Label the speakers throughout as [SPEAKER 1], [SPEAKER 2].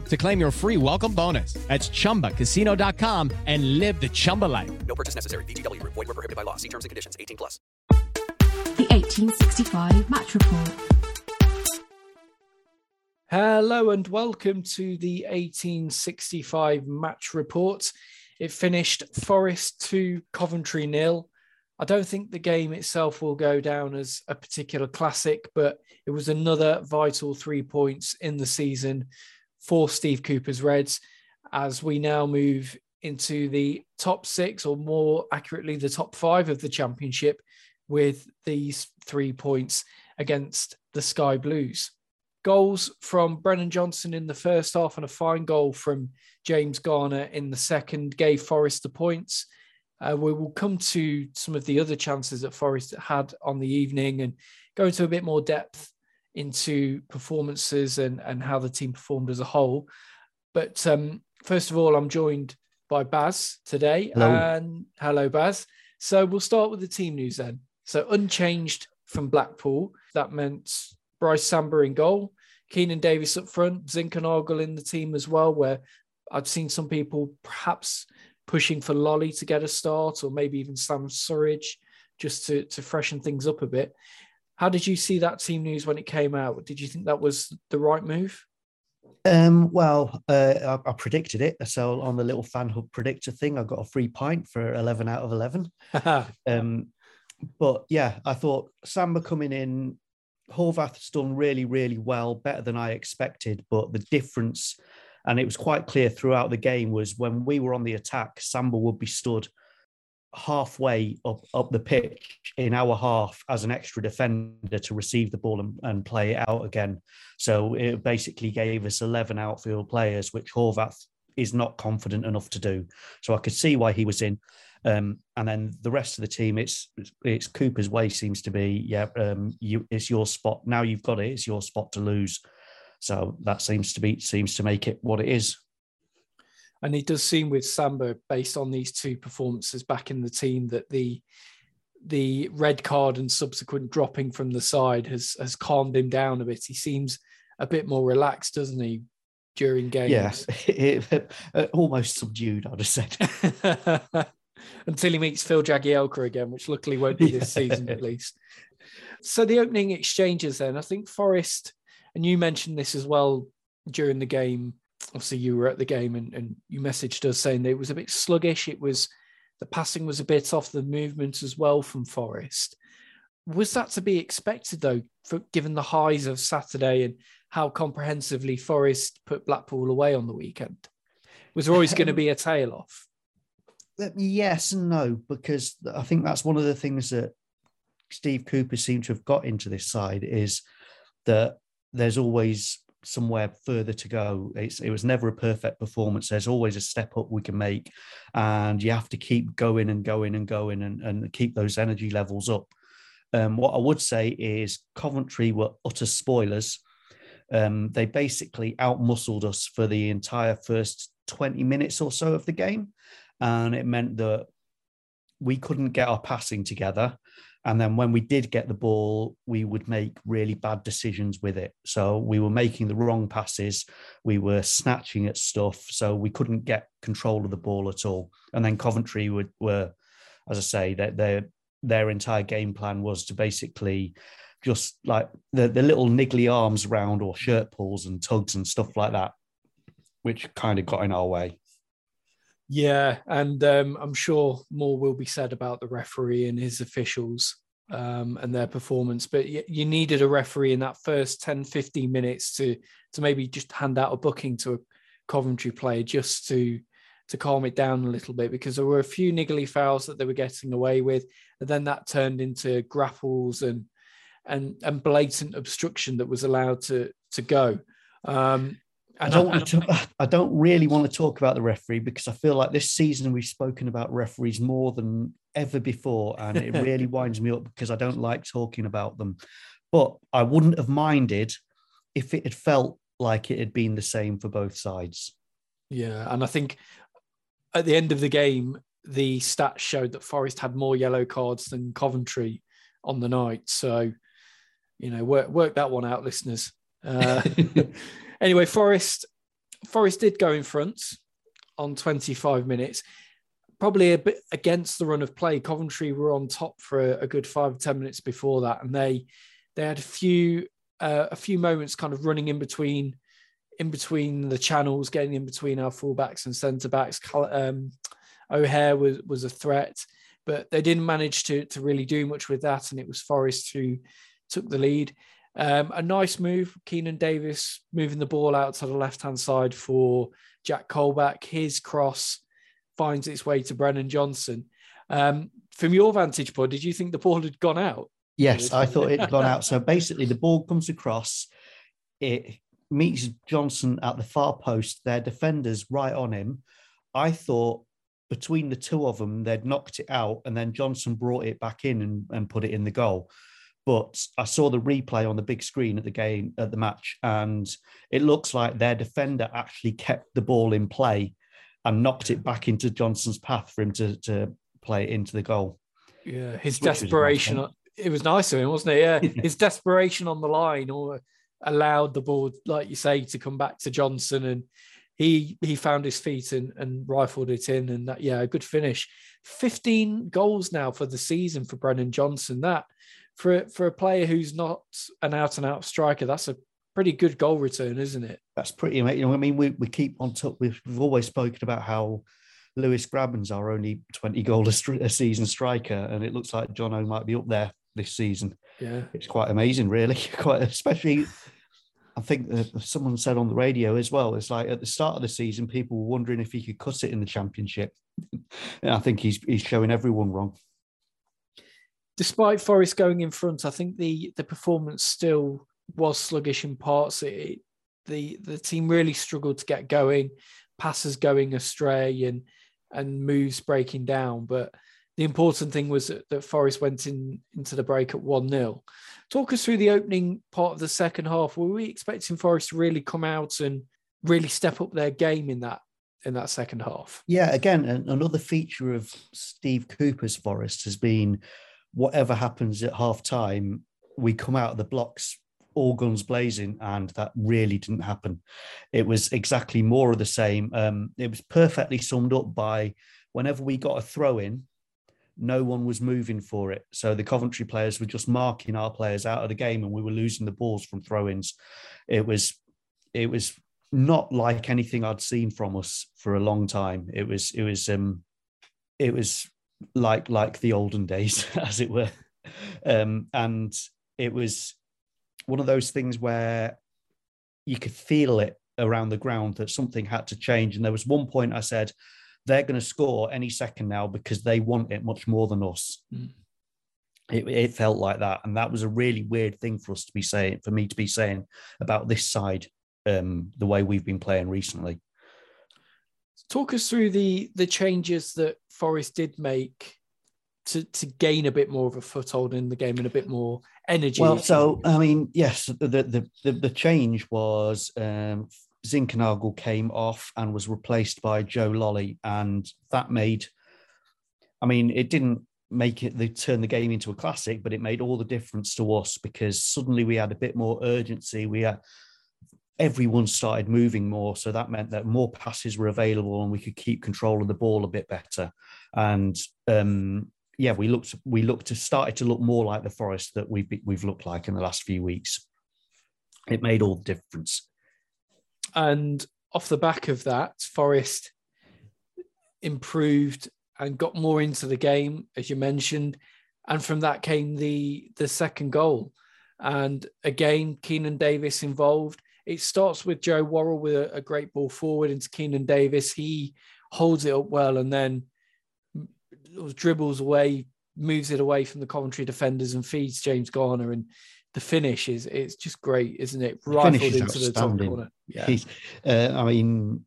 [SPEAKER 1] to claim your free welcome bonus. That's ChumbaCasino.com and live the Chumba life.
[SPEAKER 2] No purchase necessary. VGW. Void were prohibited by law. See terms and conditions. 18 plus.
[SPEAKER 3] The 1865 Match Report.
[SPEAKER 4] Hello and welcome to the 1865 Match Report. It finished Forest 2, Coventry nil. I don't think the game itself will go down as a particular classic, but it was another vital three points in the season for Steve Cooper's Reds as we now move into the top six, or more accurately, the top five of the championship with these three points against the Sky Blues. Goals from Brennan Johnson in the first half and a fine goal from James Garner in the second gave Forest the points. Uh, we will come to some of the other chances that Forest had on the evening and go into a bit more depth into performances and, and how the team performed as a whole. But um, first of all, I'm joined by Baz today.
[SPEAKER 5] Hello.
[SPEAKER 4] And hello, Baz. So we'll start with the team news then. So unchanged from Blackpool. That meant Brice Samba in goal, Keinan Davis up front, Zinckernagel in the team as well, where I've seen some people perhaps pushing for Lolley to get a start, or maybe even Sam Surridge just to, to freshen things up a bit. How did you see that team news when it came out? Did you think that was the right move?
[SPEAKER 5] Um, well, uh, I, I, predicted it. So on the little fan hub predictor thing, I got a free pint for 11 out of 11. um, but yeah, I thought Samba coming in, Horvath's done really, really well, better than I expected. But the difference, and it was quite clear throughout the game, was when we were on the attack, Samba would be stood halfway up, up the pitch in our half as an extra defender to receive the ball and, and play it out again. So it basically gave us 11 outfield players, which Horvath is not confident enough to do. So I could see why he was in. Um, and then the rest of the team, it's it's Cooper's way seems to be, yeah, um, you it's your spot. Now you've got it, it's your spot to lose. So that seems to be seems to make it what it is.
[SPEAKER 4] And it does seem with Samba, based on these two performances back in the team, that the the red card and subsequent dropping from the side has has calmed him down a bit. He seems a bit more relaxed, doesn't he, during games?
[SPEAKER 5] Yes, yeah, almost subdued, I'd have said.
[SPEAKER 4] Until he meets Phil Jagielka again, which luckily won't be this yeah. season at least. So the opening exchanges then, I think Forest, and you mentioned this as well during the game, obviously you were at the game and, and you messaged us saying that it was a bit sluggish. It was the passing was a bit off the movement as well from Forest. Was that to be expected though, for, given the highs of Saturday and how comprehensively Forest put Blackpool away on the weekend? Was there always going to um, be a tail off?
[SPEAKER 5] Yes and no, because I think that's one of the things that Steve Cooper seemed to have got into this side is that there's always somewhere further to go. It's, it was never a perfect performance. There's always a step up we can make, and you have to keep going and going and going and, and keep those energy levels up. Um, what I would say is Coventry were utter spoilers. Um, they basically outmuscled us for the entire first 20 minutes or so of the game. And it meant that we couldn't get our passing together. And then when we did get the ball, we would make really bad decisions with it. So we were making the wrong passes. We were snatching at stuff. So we couldn't get control of the ball at all. And then Coventry would, were, as I say, that their their entire game plan was to basically just like the, the little niggly arms around or shirt pulls and tugs and stuff like that, which kind of got in our way.
[SPEAKER 4] Yeah, and um, I'm sure more will be said about the referee and his officials um, and their performance. But you, you, needed a referee in that first 10, 15 minutes to to maybe just hand out a booking to a Coventry player just to to calm it down a little bit because there were a few niggly fouls that they were getting away with, and then that turned into grapples and and and blatant obstruction that was allowed to to go. Um,
[SPEAKER 5] I don't want to. I don't really want to talk about the referee because I feel like this season we've spoken about referees more than ever before, and it really winds me up because I don't like talking about them. But I wouldn't have minded if it had felt like it had been the same for both sides.
[SPEAKER 4] Yeah, and I think at the end of the game, the stats showed that Forest had more yellow cards than Coventry on the night. So, you know, work work that one out, listeners. Uh, Anyway, Forest Forest did go in front on 25 minutes. Probably a bit against the run of play. Coventry were on top for a, a good five ten minutes before that, and they they had a few uh, a few moments kind of running in between in between the channels, getting in between our fullbacks and centre backs. Um, O'Hare was was a threat, but they didn't manage to to really do much with that, and it was Forest who took the lead. Um, a nice move, Keinan Davis moving the ball out to the left hand side for Jack Colback. His cross finds its way to Brennan Johnson. Um, from your vantage point, did you think the ball had gone out?
[SPEAKER 5] Yes, I thought it had gone out. So basically, the ball comes across, it meets Johnson at the far post. Their defenders right on him. I thought between the two of them, they'd knocked it out, and then Johnson brought it back in and, and put it in the goal but I saw the replay on the big screen at the game at the match, and it looks like their defender actually kept the ball in play and knocked it back into Johnson's path for him to, to play it into the goal.
[SPEAKER 4] Yeah, his desperation. Was it was nice of him, wasn't it? Yeah, his desperation on the line or allowed the ball, like you say, to come back to Johnson, and he he found his feet and, and rifled it in, and that yeah, a good finish. Fifteen goals now for the season for Brennan Johnson. That for for a player who's not an out and out striker, that's a pretty good goal return, isn't it?
[SPEAKER 5] That's pretty amazing. You know, I mean, we, we keep on top. We've, we've always spoken about how Lewis Grabban's our only 20 goal a, a, season striker, and it looks like Jono might be up there this season.
[SPEAKER 4] Yeah,
[SPEAKER 5] it's quite amazing, really. quite especially. I think someone said on the radio as well. It's like at the start of the season, people were wondering if he could cut it in the championship. and I think he's he's showing everyone wrong
[SPEAKER 4] despite Forest going in front, I think the the performance still was sluggish in parts. It, the the team really struggled to get going, passes going astray, and and moves breaking down. But the important thing was that, that Forest went in into the break at one 0 Talk us through the opening part of the second half. Were we expecting Forest to really come out and really step up their game in that in that second half?
[SPEAKER 5] Yeah, again, another feature of Steve Cooper's Forest has been whatever happens at half time, we come out of the blocks all guns blazing, and that really didn't happen. It was exactly more of the same. Um, it was perfectly summed up by whenever we got a throw in, no one was moving for it. So the Coventry players were just marking our players out of the game, and we were losing the balls from throw-ins. It was, it was not like anything I'd seen from us for a long time. It was, it was, um, it was like like the olden days, as it were. Um, and it was one of those things where you could feel it around the ground that something had to change. And there was one point I said, they're going to score any second now because they want it much more than us. Mm. It, it, felt like that, and that was a really weird thing for us to be saying, for me to be saying about this side, um, the way we've been playing recently.
[SPEAKER 4] Talk us through the the changes that Forest did make to to gain a bit more of a foothold in the game and a bit more energy.
[SPEAKER 5] Well, so I mean, yes, the the the, the change was um, Zinckernagel came off and was replaced by Joe Lolley, and that made. I mean, it didn't make it they turn the game into a classic, but it made all the difference to us because suddenly we had a bit more urgency. We had everyone started moving more, so that meant that more passes were available and we could keep control of the ball a bit better. And um, yeah, we looked we looked to started to look more like the Forest that we've we've looked like in the last few weeks. It made all the difference.
[SPEAKER 4] And off the back of that, Forest improved and got more into the game, as you mentioned. And from that came the the second goal. And again, Keinan Davis involved. It starts with Joe Worrall with a, a great ball forward into Keinan Davis. He holds it up well and then dribbles away, moves it away from the Coventry defenders and feeds James Garner. And the finish is it's just great, isn't it? Rifled into the top corner.
[SPEAKER 5] Yeah. He's, uh, I mean,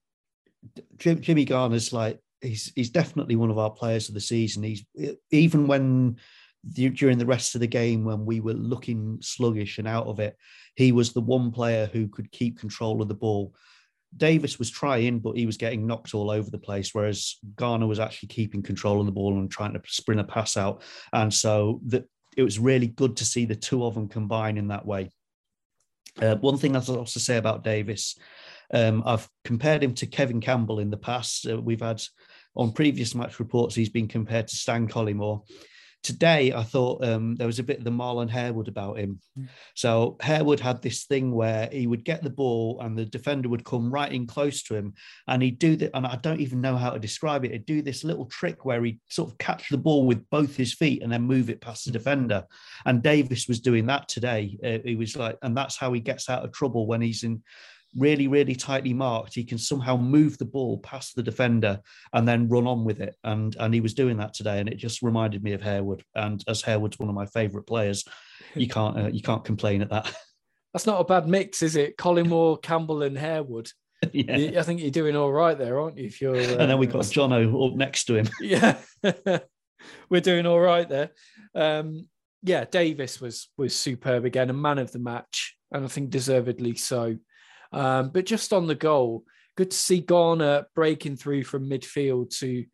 [SPEAKER 5] Jimmy Garner's like he's he's definitely one of our players of the season. He's even when during the rest of the game when we were looking sluggish and out of it, he was the one player who could keep control of the ball. Davis was trying, but he was getting knocked all over the place, whereas Garner was actually keeping control of the ball and trying to sprint a pass out. And so that it was really good to see the two of them combine in that way. Uh, one thing I'd also say about Davis, um, I've compared him to Kevin Campbell in the past. Uh, we've had on previous match reports, he's been compared to Stan Collymore today I thought um, there was a bit of the Marlon Harewood about him. Mm. So Harewood had this thing where he would get the ball and the defender would come right in close to him, and he'd do that. And I don't even know how to describe it. He'd do this little trick where he'd sort of catch the ball with both his feet and then move it past the mm. defender. And Davis was doing that today. Uh, he was like, and that's how he gets out of trouble when he's in really, really tightly marked, he can somehow move the ball past the defender and then run on with it. And and he was doing that today, and it just reminded me of Harewood. And as Harewood's one of my favourite players, you can't uh, you can't complain at that.
[SPEAKER 4] That's not a bad mix, is it? Collymore, Campbell, and Harewood. yeah. I think you're doing all right there, aren't you? If you're, uh,
[SPEAKER 5] and then we've got Jono up next to him.
[SPEAKER 4] Yeah, we're doing all right there. Um, yeah, Davis was was superb again, a man of the match, and I think deservedly so. Um, but just on the goal, good to see Garner breaking through from midfield to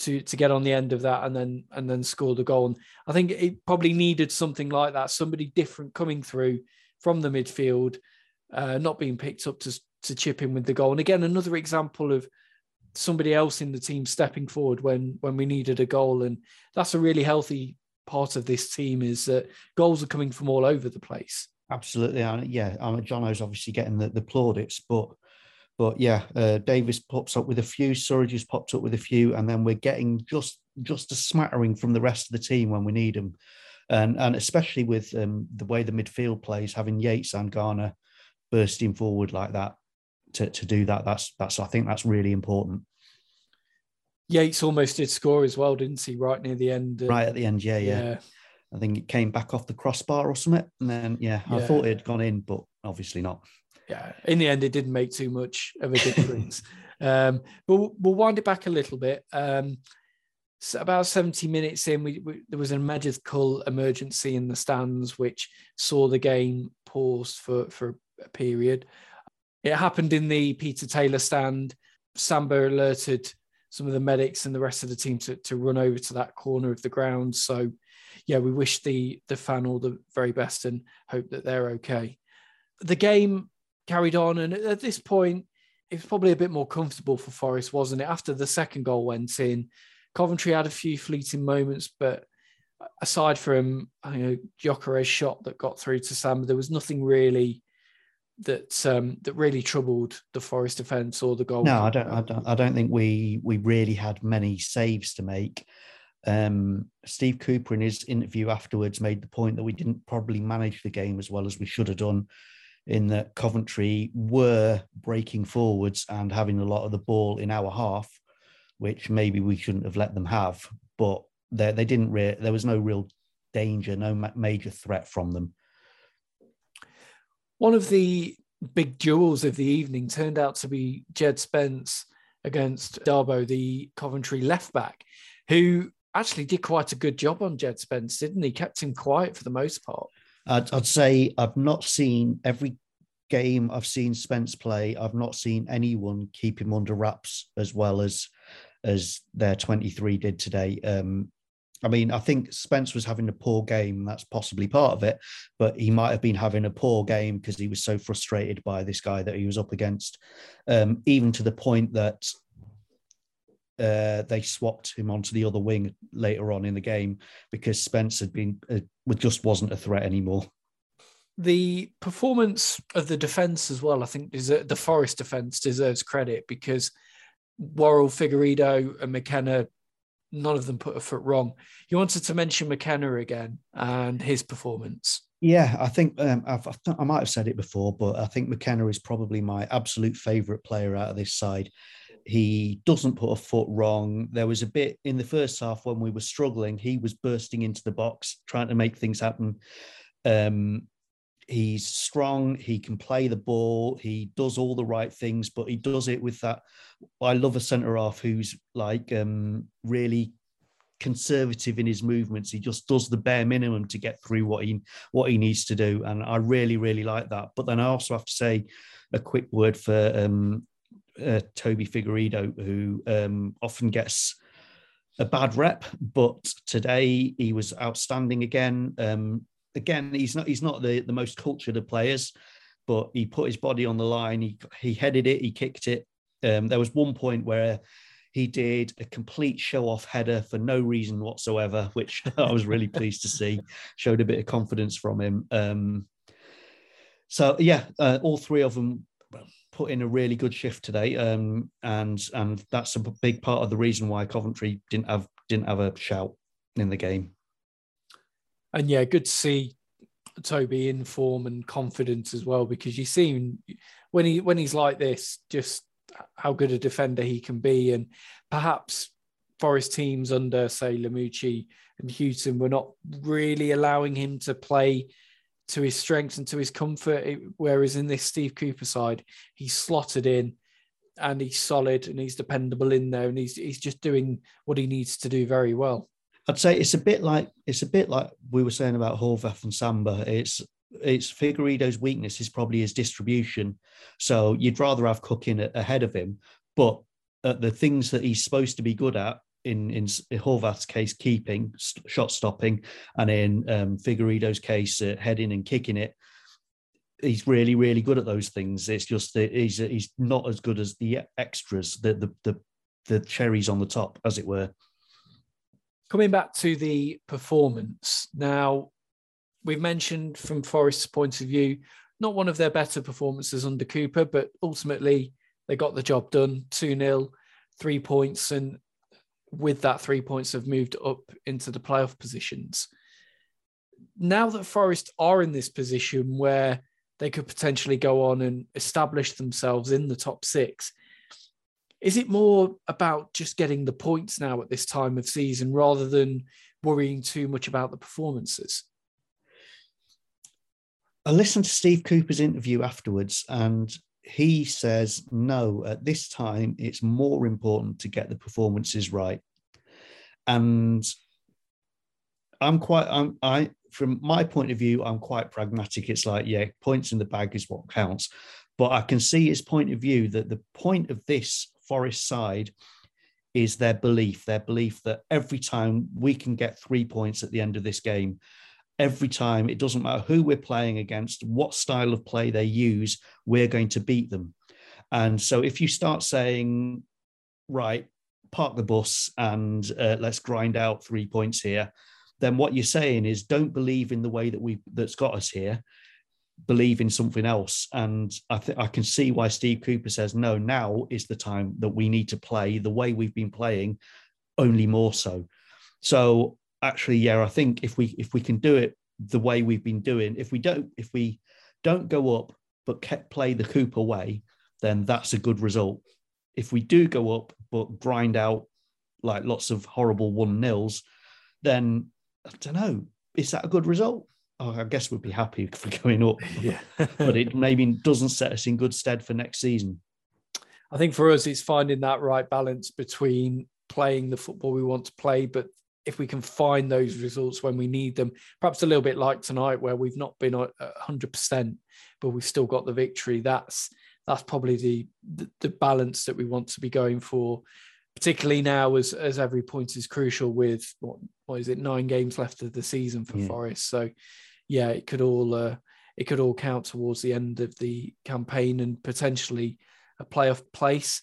[SPEAKER 4] to to get on the end of that and then and then score the goal. And I think it probably needed something like that, somebody different coming through from the midfield, uh, not being picked up to to chip in with the goal. And again, another example of somebody else in the team stepping forward when when we needed a goal. And that's a really healthy part of this team is that goals are coming from all over the place.
[SPEAKER 5] Absolutely, and yeah, Jono's obviously getting the, the plaudits, but but yeah, uh, Davis pops up with a few, Surridge's popped up with a few, and then we're getting just just a smattering from the rest of the team when we need them, and and especially with um, the way the midfield plays, having Yates and Garner bursting forward like that to, to do that, that's that's I think that's really important.
[SPEAKER 4] Yates almost did score as well, didn't he? Right near the end.
[SPEAKER 5] Right at the end, yeah, yeah. yeah. I think it came back off the crossbar or something. And then, yeah, yeah. I thought it had gone in, but obviously not.
[SPEAKER 4] Yeah, in the end, it didn't make too much of a difference. um, but we'll, we'll, wind it back a little bit. Um, so about 70 minutes in, we, we, there was a medical emergency in the stands, which saw the game paused for, for a period. It happened in the Peter Taylor stand. Samba alerted some of the medics and the rest of the team to, to run over to that corner of the ground. So yeah, we wish the the fan all the very best and hope that they're okay. The game carried on, and at this point, it was probably a bit more comfortable for Forest, wasn't it? After the second goal went in, Coventry had a few fleeting moments, but aside from you know Gyökeres' shot that got through to Sam, there was nothing really that um, that really troubled the Forest defence or the goal.
[SPEAKER 5] No, I don't, I don't. I don't think we we really had many saves to make. Um, Steve Cooper, in his interview afterwards, made the point that we didn't probably manage the game as well as we should have done. In that Coventry were breaking forwards and having a lot of the ball in our half, which maybe we shouldn't have let them have. But they, they didn't. Re- there was no real danger, no ma- major threat from them.
[SPEAKER 4] One of the big duels of the evening turned out to be Jed Spence against Dabo, the Coventry left back, who actually did quite a good job on Jed Spence, didn't he? Kept him quiet for the most part.
[SPEAKER 5] I'd, I'd say I've not seen every game I've seen Spence play. I've not seen anyone keep him under wraps as well as as their 23 did today. Um, I mean, I think Spence was having a poor game. That's possibly part of it, but he might have been having a poor game because he was so frustrated by this guy that he was up against, um, even to the point that uh, they swapped him onto the other wing later on in the game because Spence had been uh, just wasn't a threat anymore.
[SPEAKER 4] The performance of the defense as well, I think, the Forest defense deserves credit because Worrall, Figueiredo, and McKenna none of them put a foot wrong. You wanted to mention McKenna again and his performance.
[SPEAKER 5] Yeah, I think um, I've, i might have said it before, but I think McKenna is probably my absolute favourite player out of this side. He doesn't put a foot wrong. There was a bit in the first half when we were struggling. He was bursting into the box, trying to make things happen. Um, he's strong. He can play the ball. He does all the right things, but he does it with that. I love a centre half who's like um, really conservative in his movements. He just does the bare minimum to get through what he what he needs to do, and I really really like that. But then I also have to say a quick word for um, uh, Toby Figueiredo, who um, often gets a bad rep, but today he was outstanding again. Um, again, he's not he's not the, the most cultured of players, but he put his body on the line. He he headed it, he kicked it. Um, there was one point where he did a complete show off header for no reason whatsoever, which I was really pleased to see. Showed a bit of confidence from him. Um, so yeah, uh, all three of them put in a really good shift today, um, and and that's a big part of the reason why Coventry didn't have didn't have a shout in the game.
[SPEAKER 4] And yeah, good to see Toby in form and confidence as well, because you see when he when he's like this, just how good a defender he can be, and perhaps Forest teams under say Lamouchi and Hughton were not really allowing him to play to his strengths and to his comfort. Whereas in this Steve Cooper side, he's slotted in and he's solid and he's dependable in there and he's he's just doing what he needs to do very well.
[SPEAKER 5] I'd say it's a bit like it's a bit like we were saying about Horvath and Samba. It's it's Figueiredo's weakness is probably his distribution. So you'd rather have Cooking ahead of him, but the things that he's supposed to be good at, in in Horvath's case, keeping, shot stopping, and in um, Figueiredo's case, uh, heading and kicking it. He's really, really good at those things. It's just that he's he's not as good as the extras, the the the, the cherries on the top, as it were.
[SPEAKER 4] Coming back to the performance now, we've mentioned from Forest's point of view, not one of their better performances under Cooper, but ultimately they got the job done 2 0, three points, and with that three points have moved up into the playoff positions. Now that Forest are in this position where they could potentially go on and establish themselves in the top six, is it more about just getting the points now at this time of season rather than worrying too much about the performances?
[SPEAKER 5] I listened to Steve Cooper's interview afterwards, and he says, no, at this time, it's more important to get the performances right. And I'm quite, I'm, I, from my point of view, I'm quite pragmatic. It's like, yeah, points in the bag is what counts. But I can see his point of view that the point of this Forest side is their belief, their belief that every time we can get three points at the end of this game, every time, it doesn't matter who we're playing against, what style of play they use, we're going to beat them. And so if you start saying, right, park the bus and uh, let's grind out three points here, then what you're saying is don't believe in the way that we that's got us here. Believe in something else, and I think I can see why Steve Cooper says no. Now is the time that we need to play the way we've been playing, only more so. So actually, yeah, I think if we if we can do it the way we've been doing, if we don't if we don't go up but kept play the Cooper way, then that's a good result. If we do go up but grind out like lots of horrible one nils, then I don't know. Is that a good result? Oh, I guess we'd be happy for going up.
[SPEAKER 4] Yeah,
[SPEAKER 5] but it maybe doesn't set us in good stead for next season.
[SPEAKER 4] I think for us, it's finding that right balance between playing the football we want to play, but if we can find those results when we need them, perhaps a little bit like tonight where we've not been hundred percent, but we've still got the victory. That's that's probably the, the, the balance that we want to be going for particularly now as as every point is crucial with what what is it nine games left of the season for
[SPEAKER 5] Yeah.
[SPEAKER 4] Forest. So yeah, it could all uh, it could all count towards the end of the campaign and potentially a playoff place,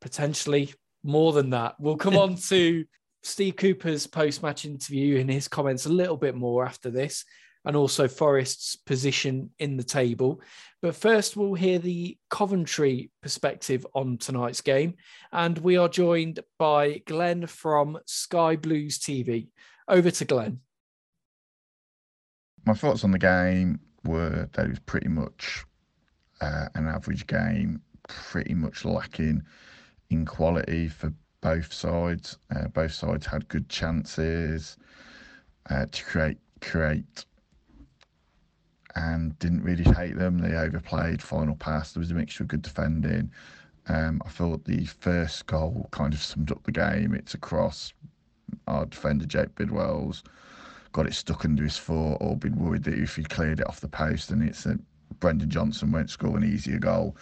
[SPEAKER 4] potentially more than that. We'll come on to Steve Cooper's post match interview and his comments a little bit more after this, and also Forest's position in the table. But first, we'll hear the Coventry perspective on tonight's game. And we are joined by Glenn from Sky Blues TV. Over to Glenn.
[SPEAKER 6] my thoughts on the game were that it was pretty much uh, an average game, pretty much lacking in quality for both sides. Uh, both sides had good chances uh, to create create and didn't really take them. They overplayed final pass. There was a mixture of good defending. Um, I thought the first goal kind of summed up the game. It's a cross. Our defender Jake Bidwell's got it stuck under his foot or been worried that if he cleared it off the post and it's a Brendan Johnson won't score an easier goal.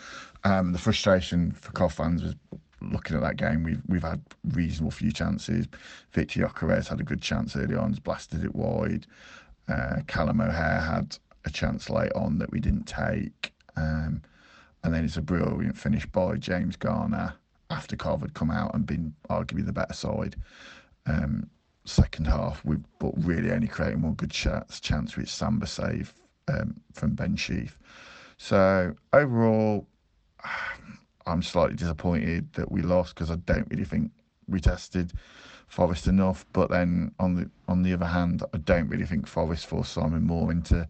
[SPEAKER 6] Um, the frustration for Cov fans was looking at that game. We've we've had reasonable few chances. Viktor Gyökeres had a good chance early on, blasted it wide. Uh, Callum O'Hare had a chance late on that we didn't take. Um, and then it's a brilliant finish by James Garner after Cov had come out and been arguably the better side. Um, second half, we but really only creating one good chance, chance with Samba save um, from Ben Sheaf. So overall, I'm slightly disappointed that we lost because I don't really think we tested Forest enough. But then on the on the other hand, I don't really think Forest forced Simon Moore into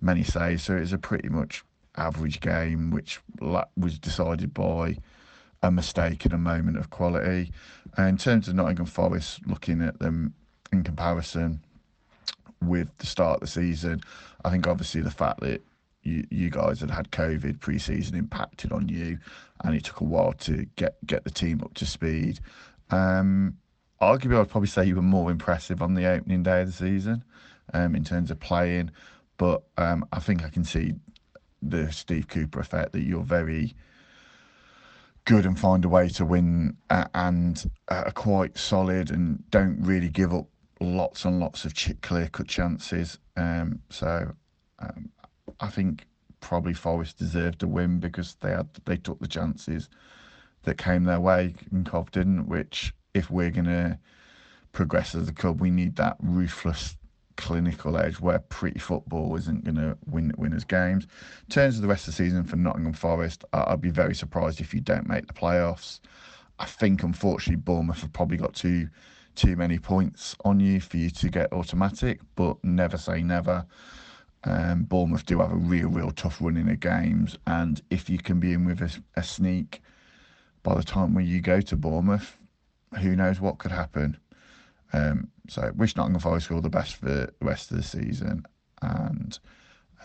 [SPEAKER 6] many saves. So it was a pretty much average game, which was decided by a mistake and a moment of quality. Uh, in terms of Nottingham Forest, looking at them in comparison with the start of the season, I think obviously the fact that you, you guys had had COVID pre-season impacted on you, and it took a while to get get the team up to speed. Um, arguably, I'd probably say you were more impressive on the opening day of the season um, in terms of playing, but um, I think I can see the Steve Cooper effect that you're very good and find a way to win uh, and are quite solid and don't really give up lots and lots of clear cut chances. Um, so um, I think probably Forest deserved a win because they had they took the chances that came their way and Cov didn't. Which if we're gonna progress as a club, we need that ruthless clinical edge where pretty football isn't going to win win us games. In terms of the rest of the season for Nottingham Forest, I- I'd be very surprised if you don't make the playoffs. I think unfortunately Bournemouth have probably got too too many points on you for you to get automatic, but never say never. Um, Bournemouth do have a real, real tough run in of games, and if you can be in with a, a sneak by the time when you go to Bournemouth, who knows what could happen. Um, so wish Nottingham Forest all the best for the rest of the season, and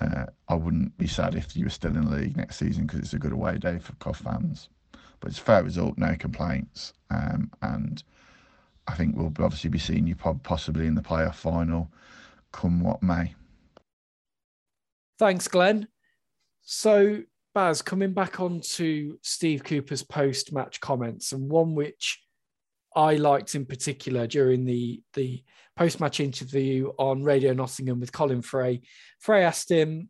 [SPEAKER 6] uh, I wouldn't be sad if you were still in the league next season because it's a good away day for Cov fans. But it's a fair result, no complaints, um, and I think we'll obviously be seeing you possibly in the playoff final, come what may.
[SPEAKER 4] Thanks, Glenn. So, Baz, coming back on to Steve Cooper's post match comments, and one which I liked in particular during the, the post match interview on Radio Nottingham with Colin Fray. Fray asked him,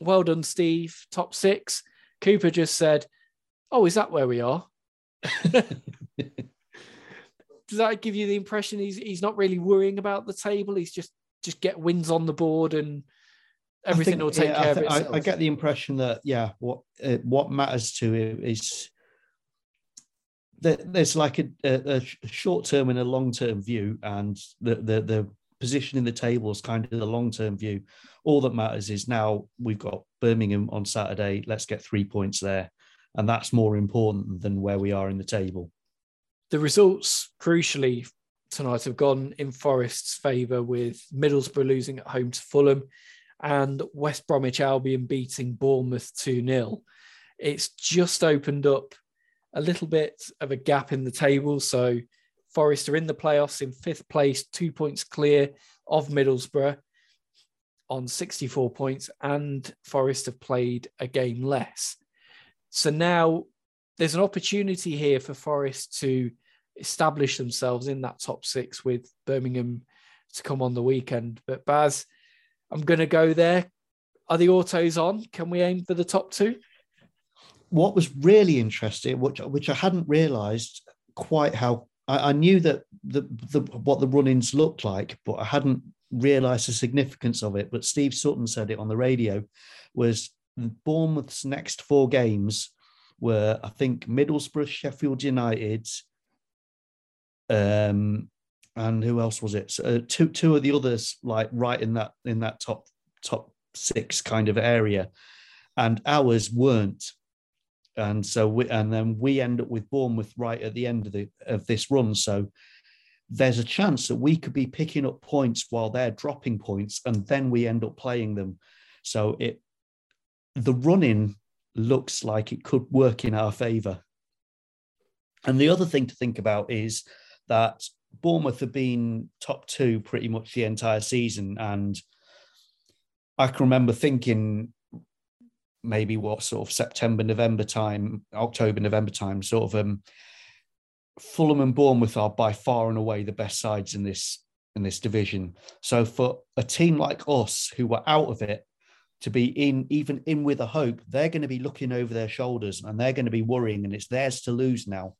[SPEAKER 4] Well done, Steve, top six. Cooper just said, Oh, is that where we are? Does that give you the impression he's he's not really worrying about the table? He's just just get wins on the board and everything
[SPEAKER 5] think-
[SPEAKER 4] will take
[SPEAKER 5] yeah,
[SPEAKER 4] care
[SPEAKER 5] I,
[SPEAKER 4] of
[SPEAKER 5] thi- I-
[SPEAKER 4] itself.
[SPEAKER 5] I, get the impression that yeah, what uh, what matters to him is that there's like a, a, a short term and a long term view, and the, the the position in the table is kind of the long term view. All that matters is now we've got Birmingham on Saturday. Let's get three points there, and that's more important than where we are in the table.
[SPEAKER 4] the results, crucially, tonight have gone in Forest's favour with Middlesbrough losing at home to Fulham and West Bromwich Albion beating Bournemouth 2 0. It's just opened up a little bit of a gap in the table. So Forest are in the playoffs in fifth place, two points clear of Middlesbrough on 64 points, and Forest have played a game less. So now there's an opportunity here for Forest to establish themselves in that top six with Birmingham to come on the weekend. But Baz, I'm going to go there. Are the autos on? Can we aim for the top two?
[SPEAKER 5] What was really interesting, which which I hadn't realised quite how I, I, knew that the, the what the run-ins looked like, but I hadn't realised the significance of it. But Steve Sutton said it on the radio was Bournemouth's next four games were I think Middlesbrough, Sheffield United, um, and who else was it? So, uh, two two of the others, like right in that in that top top six kind of area, and ours weren't. And so we and then we end up with Bournemouth right at the end of the of this run. So there's a chance that we could be picking up points while they're dropping points, and then we end up playing them. So it the running looks like it could work in our favour. And the other thing to think about is that Bournemouth have been top two pretty much the entire season. And I can remember thinking maybe what sort of September, November time, October, November time, sort of um, Fulham and Bournemouth are by far and away the best sides in this in this division. So for a team like us who were out of it to be in even in with a hope, they're going to be looking over their shoulders and they're going to be worrying, and it's theirs to lose now.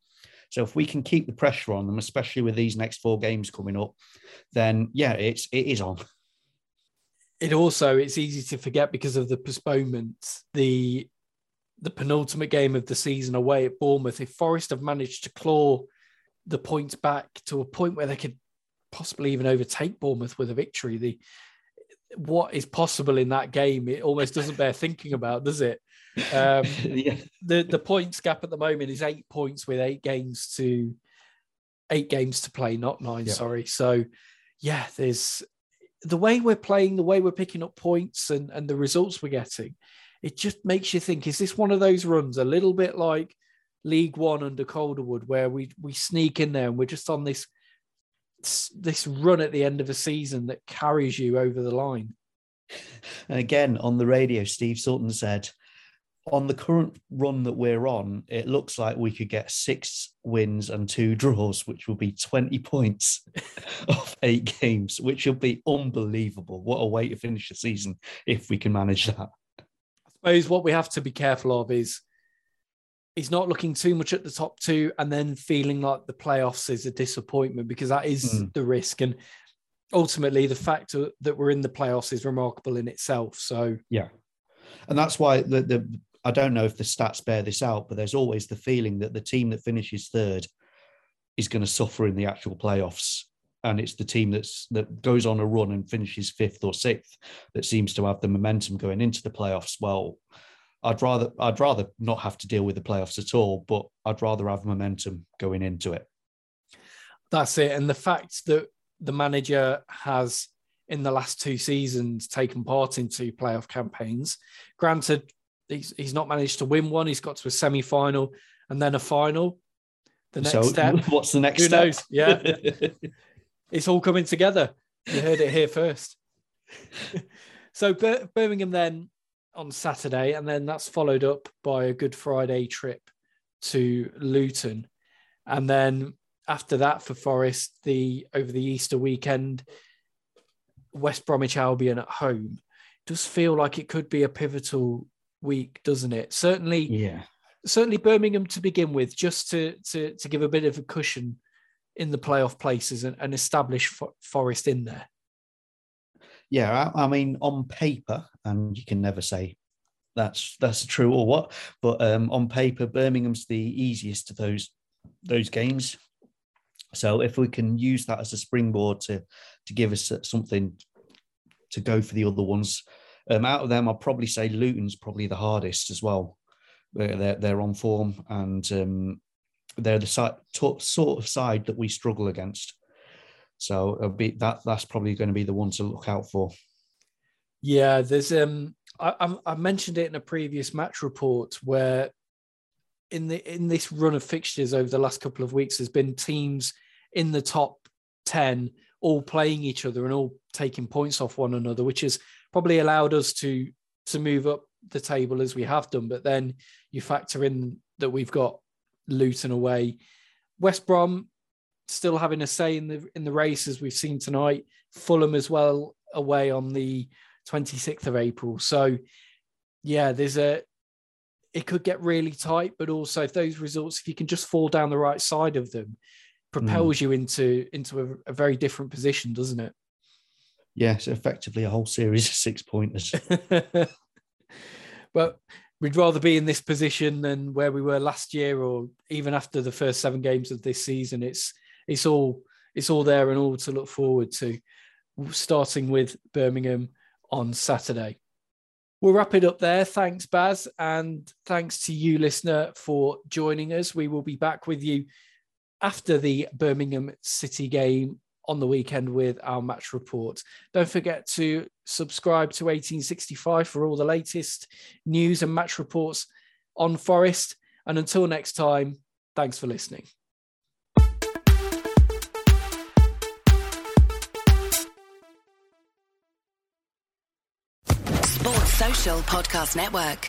[SPEAKER 5] So if we can keep the pressure on them, especially with these next four games coming up, then yeah, it's it is on.
[SPEAKER 4] It also it's easy to forget because of the postponements. The the penultimate game of the season away at Bournemouth, if Forest have managed to claw the points back to a point where they could possibly even overtake Bournemouth with a victory, the what is possible in that game, it almost doesn't bear thinking about, does it? Um, yeah. The the points gap at the moment is eight points with eight games to eight games to play, not nine. Yeah. Sorry. So yeah, there's the way we're playing, the way we're picking up points, and and the results we're getting. It just makes you think: Is this one of those runs, a little bit like League One under Calderwood, where we we sneak in there and we're just on this this run at the end of a season that carries you over the line?
[SPEAKER 5] And again, on the radio, Steve Sutton said on the current run that we're on, it looks like we could get six wins and two draws, which will be 20 points of eight games, which will be unbelievable. What a way to finish the season if we can manage that.
[SPEAKER 4] I suppose what we have to be careful of is he's not looking too much at the top two and then feeling like the playoffs is a disappointment because that is mm. the risk. And ultimately, the fact that we're in the playoffs is remarkable in itself. So,
[SPEAKER 5] yeah. And that's why the, the I don't know if the stats bear this out, but there's always the feeling that the team that finishes third is going to suffer in the actual playoffs. And it's the team that's that goes on a run and finishes fifth or sixth that seems to have the momentum going into the playoffs. Well, I'd rather I'd rather not have to deal with the playoffs at all, but I'd rather have momentum going into it.
[SPEAKER 4] That's it. And the fact that the manager has in the last two seasons taken part in two playoff campaigns. Granted, he's, he's not managed to win one. He's got to a semi final and then a final. The next so, step.
[SPEAKER 5] What's the next
[SPEAKER 4] Who
[SPEAKER 5] step?
[SPEAKER 4] knows? Yeah. it's all coming together. You heard it here first. so Birmingham then on Saturday, and then that's followed up by a Good Friday trip to Luton. And then after that for Forest, the over the Easter weekend, West Bromwich Albion at home does feel like it could be a pivotal week, doesn't it? Certainly,
[SPEAKER 5] yeah.
[SPEAKER 4] Certainly, Birmingham to begin with, just to to to give a bit of a cushion in the playoff places and, and establish Forest in there.
[SPEAKER 5] Yeah, I, I, mean, on paper, and you can never say that's that's true or what, but um, on paper, Birmingham's the easiest of those those games. So if we can use that as a springboard to to give us something to go for the other ones, um, out of them, I'll probably say Luton's probably the hardest as well. They're they're on form and um, they're the side, t- sort of side that we struggle against. So be that that's probably going to be the one to look out for.
[SPEAKER 4] Yeah, there's um I, I mentioned it in a previous match report where in the in this run of fixtures over the last couple of weeks, there's been teams in the top ten all playing each other and all taking points off one another, which has probably allowed us to to move up the table as we have done. But then you factor in that we've got Luton away, West Brom. still having a say in the in the race as we've seen tonight. Fulham as well away on the 26th of April. So yeah, there's a it could get really tight, but also if those results, if you can just fall down the right side of them, propels mm. you into into a, a, very different position, doesn't it?
[SPEAKER 5] Yes, effectively a whole series of six pointers.
[SPEAKER 4] but we'd rather be in this position than where we were last year, or even after the first seven games of this season. It's it's all it's all there and all to look forward to. Starting with Birmingham on Saturday. We'll wrap it up there. Thanks, Baz. And thanks to you, listener, for joining us. We will be back with you after the Birmingham City game on the weekend with our match report. Don't forget to subscribe to 1865 for all the latest news and match reports on Forest. And until next time, thanks for listening.
[SPEAKER 1] Sports Social Podcast Network.